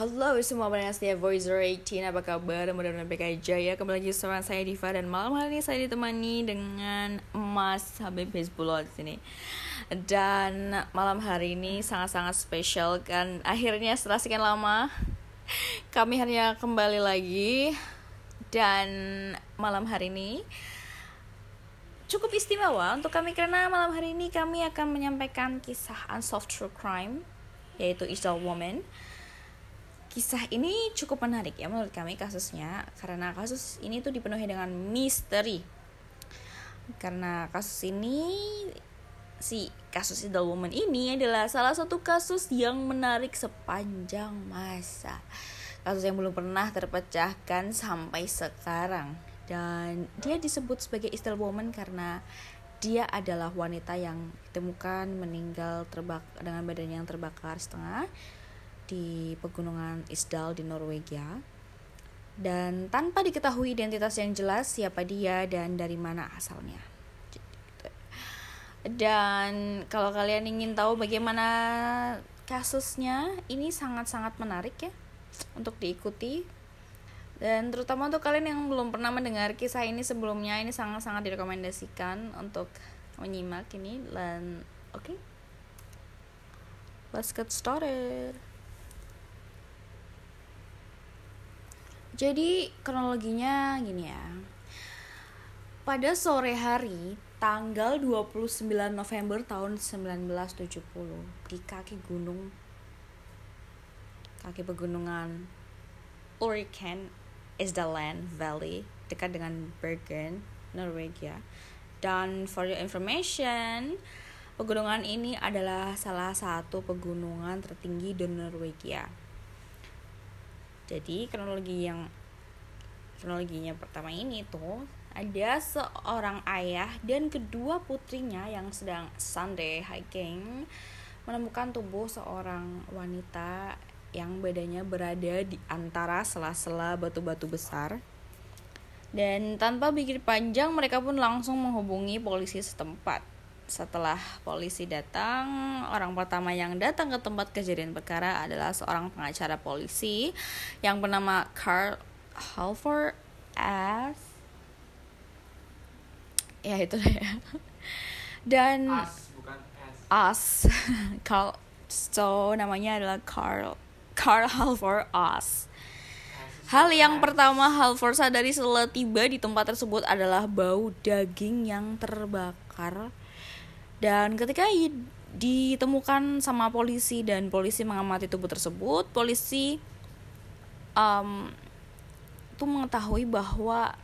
Halo semua pendengar setia Voice 18 Apa kabar? Mudah-mudahan baik aja ya. Kembali lagi sama saya Diva Dan malam hari ini saya ditemani dengan Mas Habib Hizbullah di sini. Dan malam hari ini sangat-sangat spesial kan. Akhirnya setelah sekian lama Kami hanya kembali lagi. Dan malam hari ini Cukup istimewa untuk kami Karena malam hari ini kami akan menyampaikan kisah Unsolved True Crime Yaitu Isdal Woman kisah ini cukup menarik ya menurut kami kasusnya karena kasus ini tuh dipenuhi dengan misteri. Karena kasus ini si kasus Idol Woman ini adalah salah satu kasus yang menarik sepanjang masa. Kasus yang belum pernah terpecahkan sampai sekarang. Dan dia disebut sebagai Idol Woman karena dia adalah wanita yang ditemukan meninggal terbak dengan badan yang terbakar setengah di pegunungan Isdal di Norwegia dan tanpa diketahui identitas yang jelas siapa dia dan dari mana asalnya. Dan kalau kalian ingin tahu bagaimana kasusnya, ini sangat-sangat menarik ya untuk diikuti. Dan terutama untuk kalian yang belum pernah mendengar kisah ini sebelumnya, ini sangat-sangat direkomendasikan untuk menyimak ini dan oke. Okay. Let's get started. Jadi kronologinya gini ya. Pada sore hari tanggal 29 November tahun 1970 di kaki gunung kaki pegunungan Ulriken Isdalen Valley dekat dengan Bergen, Norwegia. Dan for your information, pegunungan ini adalah salah satu pegunungan tertinggi di Norwegia jadi kronologi yang kronologinya pertama ini tuh ada seorang ayah dan kedua putrinya yang sedang Sunday hiking menemukan tubuh seorang wanita yang badannya berada di antara sela-sela batu-batu besar. Dan tanpa pikir panjang mereka pun langsung menghubungi polisi setempat. Setelah polisi datang, orang pertama yang datang ke tempat kejadian perkara adalah seorang pengacara polisi yang bernama Carl Halford as. Ya itu ya dan As, bukan S. As. Carl so namanya adalah Carl Carl Halford As. Hal yang pertama Halford sadari setelah tiba di tempat tersebut adalah bau daging yang terbakar dan ketika ditemukan sama polisi dan polisi mengamati tubuh tersebut, polisi um, tuh mengetahui bahwa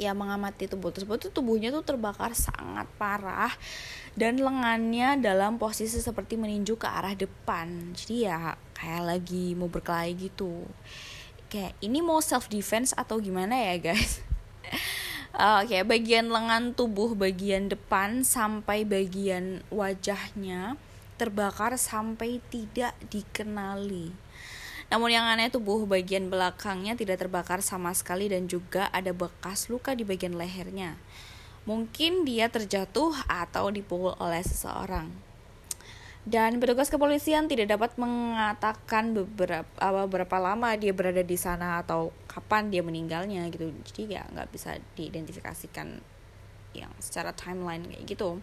ya mengamati tubuh tersebut itu tubuhnya tuh terbakar sangat parah dan lengannya dalam posisi seperti meninju ke arah depan. Jadi ya kayak lagi mau berkelahi gitu. Kayak ini mau self defense atau gimana ya guys Oke, okay, bagian lengan tubuh bagian depan sampai bagian wajahnya terbakar sampai tidak dikenali. Namun yang aneh tubuh bagian belakangnya tidak terbakar sama sekali dan juga ada bekas luka di bagian lehernya. Mungkin dia terjatuh atau dipukul oleh seseorang dan petugas kepolisian tidak dapat mengatakan beberapa berapa lama dia berada di sana atau kapan dia meninggalnya gitu. Jadi ya nggak bisa diidentifikasikan yang secara timeline kayak gitu.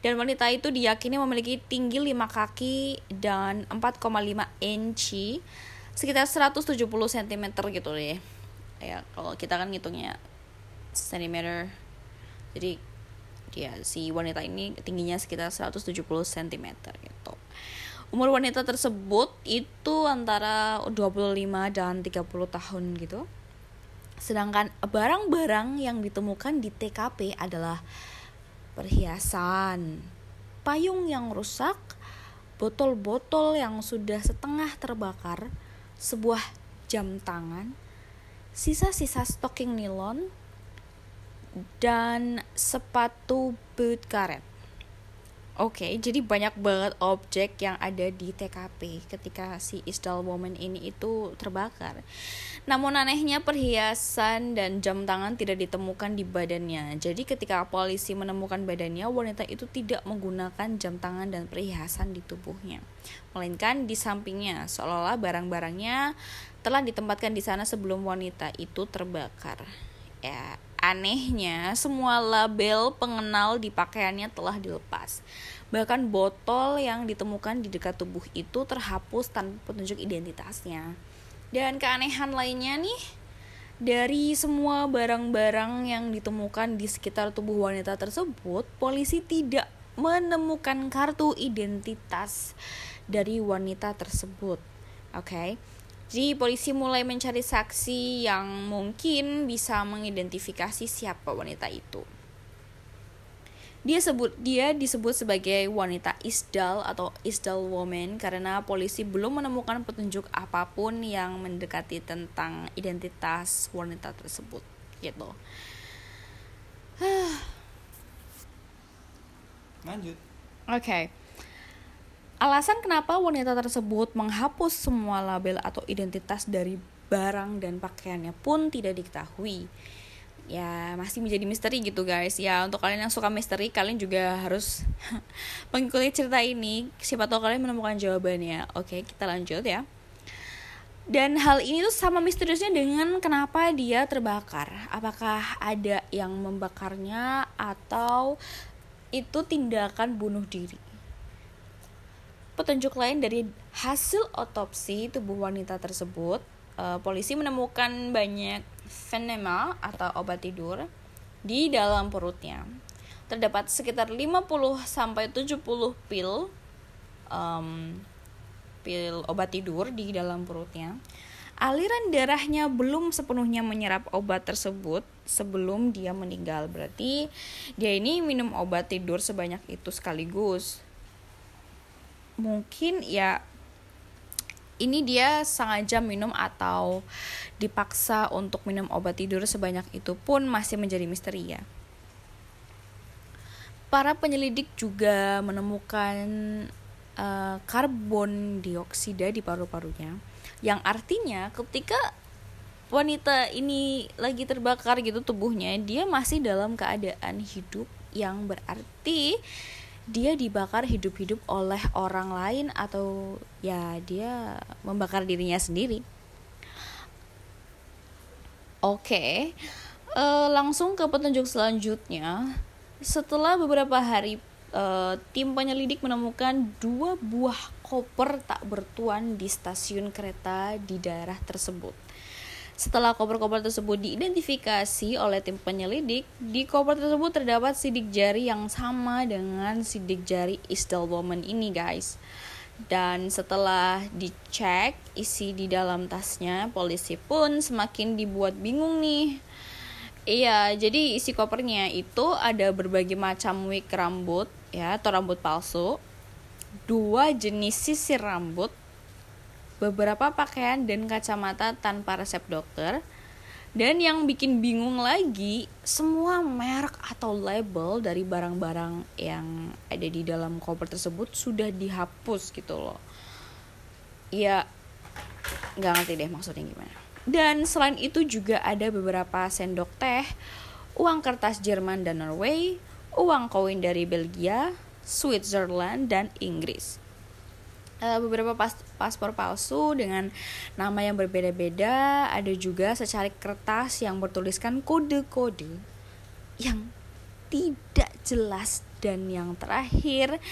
Dan wanita itu diyakini memiliki tinggi 5 kaki dan 4,5 inci sekitar 170 cm gitu deh. Ya kalau kita kan ngitungnya cm jadi ya si wanita ini tingginya sekitar 170 cm gitu. Umur wanita tersebut itu antara 25 dan 30 tahun gitu. Sedangkan barang-barang yang ditemukan di TKP adalah perhiasan, payung yang rusak, botol-botol yang sudah setengah terbakar, sebuah jam tangan, sisa-sisa stocking nilon, dan sepatu boot karet. Oke, okay, jadi banyak banget objek yang ada di TKP ketika si Isdal Woman ini itu terbakar. Namun anehnya perhiasan dan jam tangan tidak ditemukan di badannya. Jadi ketika polisi menemukan badannya, wanita itu tidak menggunakan jam tangan dan perhiasan di tubuhnya, melainkan di sampingnya, seolah-olah barang-barangnya telah ditempatkan di sana sebelum wanita itu terbakar. Ya, Anehnya, semua label pengenal di pakaiannya telah dilepas. Bahkan botol yang ditemukan di dekat tubuh itu terhapus tanpa petunjuk identitasnya. Dan keanehan lainnya nih, dari semua barang-barang yang ditemukan di sekitar tubuh wanita tersebut, polisi tidak menemukan kartu identitas dari wanita tersebut. Oke. Okay? Jadi polisi mulai mencari saksi yang mungkin bisa mengidentifikasi siapa wanita itu. Dia sebut dia disebut sebagai wanita isdal atau isdal woman karena polisi belum menemukan petunjuk apa pun yang mendekati tentang identitas wanita tersebut gitu. Lanjut. Oke. Okay. Alasan kenapa wanita tersebut menghapus semua label atau identitas dari barang dan pakaiannya pun tidak diketahui. Ya, masih menjadi misteri gitu guys. Ya, untuk kalian yang suka misteri, kalian juga harus mengikuti cerita ini. Siapa tahu kalian menemukan jawabannya. Oke, kita lanjut ya. Dan hal ini tuh sama misteriusnya dengan kenapa dia terbakar. Apakah ada yang membakarnya atau itu tindakan bunuh diri? Petunjuk lain dari hasil otopsi tubuh wanita tersebut, uh, polisi menemukan banyak venema atau obat tidur di dalam perutnya. Terdapat sekitar 50 sampai 70 pil um, pil obat tidur di dalam perutnya. Aliran darahnya belum sepenuhnya menyerap obat tersebut sebelum dia meninggal. Berarti dia ini minum obat tidur sebanyak itu sekaligus mungkin ya ini dia sengaja minum atau dipaksa untuk minum obat tidur sebanyak itu pun masih menjadi misteri ya. Para penyelidik juga menemukan uh, karbon dioksida di paru-parunya, yang artinya ketika wanita ini lagi terbakar gitu tubuhnya, dia masih dalam keadaan hidup yang berarti dia dibakar hidup-hidup oleh orang lain atau ya dia membakar dirinya sendiri. Oke, uh, langsung ke petunjuk selanjutnya. Setelah beberapa hari, uh, tim penyelidik menemukan dua buah koper tak bertuan di stasiun kereta di daerah tersebut. Setelah koper-koper tersebut diidentifikasi oleh tim penyelidik, di koper tersebut terdapat sidik jari yang sama dengan sidik jari Isdal Woman ini, guys. Dan setelah dicek isi di dalam tasnya, polisi pun semakin dibuat bingung nih. Iya, jadi isi kopernya itu ada berbagai macam wig rambut ya atau rambut palsu, dua jenis sisir rambut, beberapa pakaian dan kacamata tanpa resep dokter. Dan yang bikin bingung lagi, semua merek atau label dari barang-barang yang ada di dalam koper tersebut sudah dihapus gitu loh. Ya, nggak ngerti deh maksudnya gimana. Dan selain itu juga ada beberapa sendok teh, uang kertas Jerman dan Norway, uang koin dari Belgia, Switzerland, dan Inggris uh, beberapa pas paspor palsu dengan nama yang berbeda-beda, ada juga secari kertas yang bertuliskan kode-kode yang tidak jelas dan yang terakhir.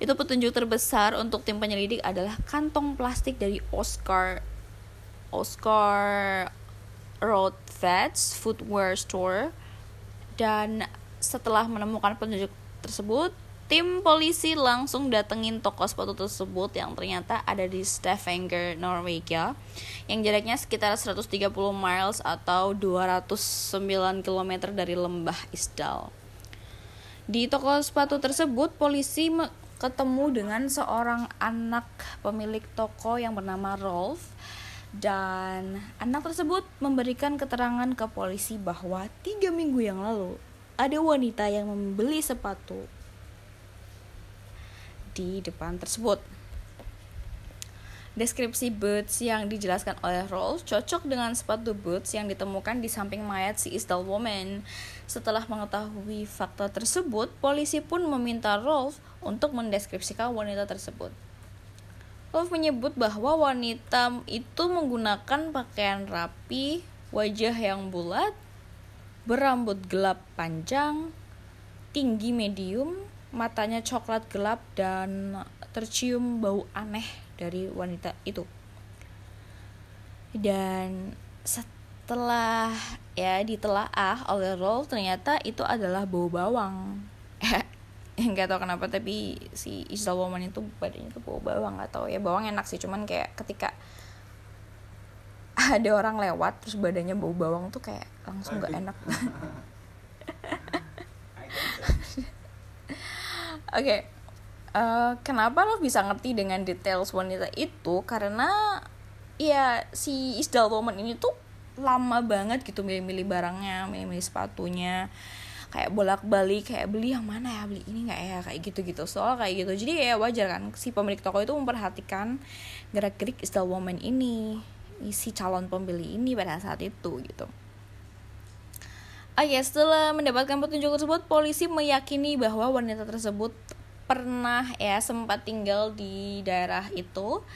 Itu petunjuk terbesar untuk tim penyelidik adalah kantong plastik dari Oscar Oscar Road Vets Footwear Store. Dan setelah menemukan petunjuk tersebut Tim polisi langsung datengin toko sepatu tersebut yang ternyata ada di Stavanger, Norwegia. Yang jaraknya sekitar 130 miles atau 209 km dari lembah Isdal. Di toko sepatu tersebut polisi ketemu dengan seorang anak pemilik toko yang bernama Rolf. Dan anak tersebut memberikan keterangan ke polisi bahwa tiga minggu yang lalu ada wanita yang membeli sepatu di depan tersebut. Deskripsi boots yang dijelaskan oleh Rolf cocok dengan sepatu boots yang ditemukan di samping mayat si Isdal Woman. Setelah mengetahui fakta tersebut, polisi pun meminta Rolf untuk mendeskripsikan wanita tersebut. Rolf menyebut bahwa wanita itu menggunakan pakaian rapi, wajah yang bulat, berambut gelap panjang, tinggi medium, matanya coklat gelap dan tercium bau aneh dari wanita itu. Dan setelah ya ditelaah oleh Rolf ternyata itu adalah bau bawang. nggak tahu kenapa tapi si Isla Woman itu badannya tuh bau bawang nggak tahu ya bawang enak sih cuman kayak ketika ada orang lewat terus badannya bau bawang tuh kayak langsung nggak enak oke okay uh, kenapa lo bisa ngerti dengan details wanita itu? Karena ya si Isdal Woman ini tuh lama banget gitu milih-milih barangnya milih-milih sepatunya. Kayak bolak-balik kayak beli yang mana ya beli ini nggak ya kayak gitu-gitu. Soal kayak gitu. Jadi ya wajar kan si pemilik toko itu memperhatikan gerak-gerik Isdal Woman ini si calon pembeli ini pada saat itu gitu Oke, setelah mendapatkan petunjuk tersebut, polisi meyakini bahwa wanita tersebut pernah ya sempat tinggal di daerah itu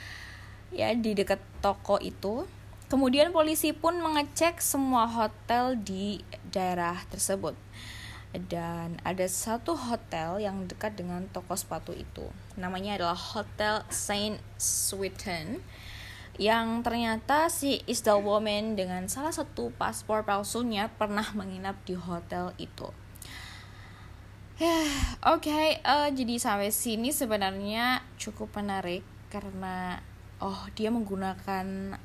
ya di dekat toko itu. Kemudian polisi pun mengecek semua hotel di daerah tersebut. Dan ada satu hotel yang dekat dengan toko sepatu itu. Namanya adalah Hotel Saint Swithin yang ternyata si Isdal Woman dengan salah satu paspor palsunya pernah menginap di hotel itu oke, okay, uh, eh, jadi sampai sini sebenarnya cukup menarik karena oh dia menggunakan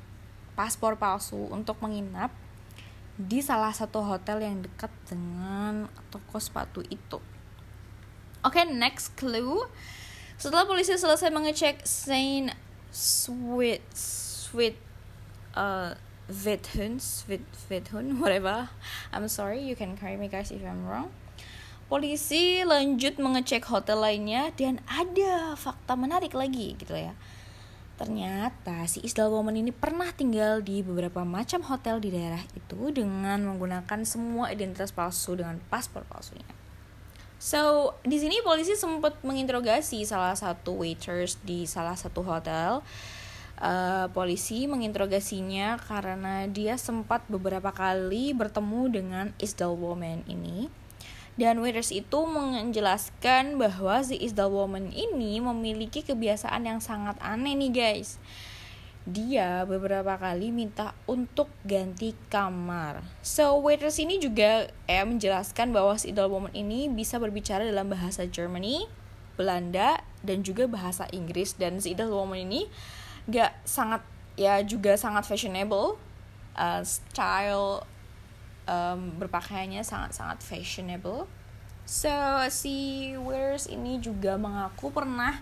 paspor palsu untuk menginap di salah satu hotel yang dekat dengan toko sepatu itu. Oke, okay, next clue. Setelah polisi selesai mengecek Saint Sweet Sweet uh, Vithun, Sweet Vithun, whatever. I'm sorry, you can correct me guys if I'm wrong Polisi lanjut mengecek hotel lainnya dan ada fakta menarik lagi gitu ya. Ternyata si Isdal Woman ini pernah tinggal di beberapa macam hotel di daerah itu dengan menggunakan semua identitas palsu dengan paspor palsunya. So, di sini polisi sempat menginterogasi salah satu waiters di salah satu hotel. Uh, polisi menginterogasinya karena dia sempat beberapa kali bertemu dengan Isdal Woman ini dan Withers itu menjelaskan bahwa si Isdal Woman ini memiliki kebiasaan yang sangat aneh nih guys. Dia beberapa kali minta untuk ganti kamar. So Withers ini juga eh, menjelaskan bahwa si Isdal Woman ini bisa berbicara dalam bahasa Germany, Belanda, dan juga bahasa Inggris. Dan si Isdal Woman ini gak sangat ya juga sangat fashionable, uh, style um, berpakaiannya sangat-sangat fashionable. So, si Wears ini juga mengaku pernah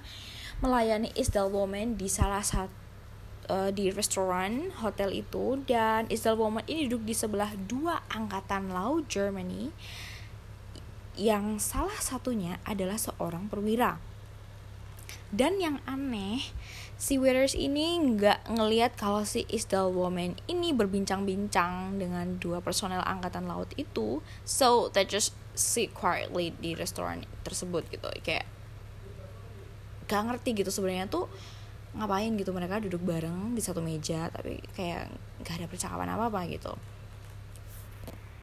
melayani Isdal Woman di salah satu uh, di restoran hotel itu dan Isdal Woman ini duduk di sebelah dua angkatan laut Germany. Yang salah satunya adalah seorang perwira. Dan yang aneh, si Withers ini nggak ngelihat kalau si Isdal Woman ini berbincang-bincang dengan dua personel angkatan laut itu. So they just sit quietly di restoran tersebut gitu. Kayak gak ngerti gitu sebenarnya tuh ngapain gitu mereka duduk bareng di satu meja tapi kayak gak ada percakapan apa apa gitu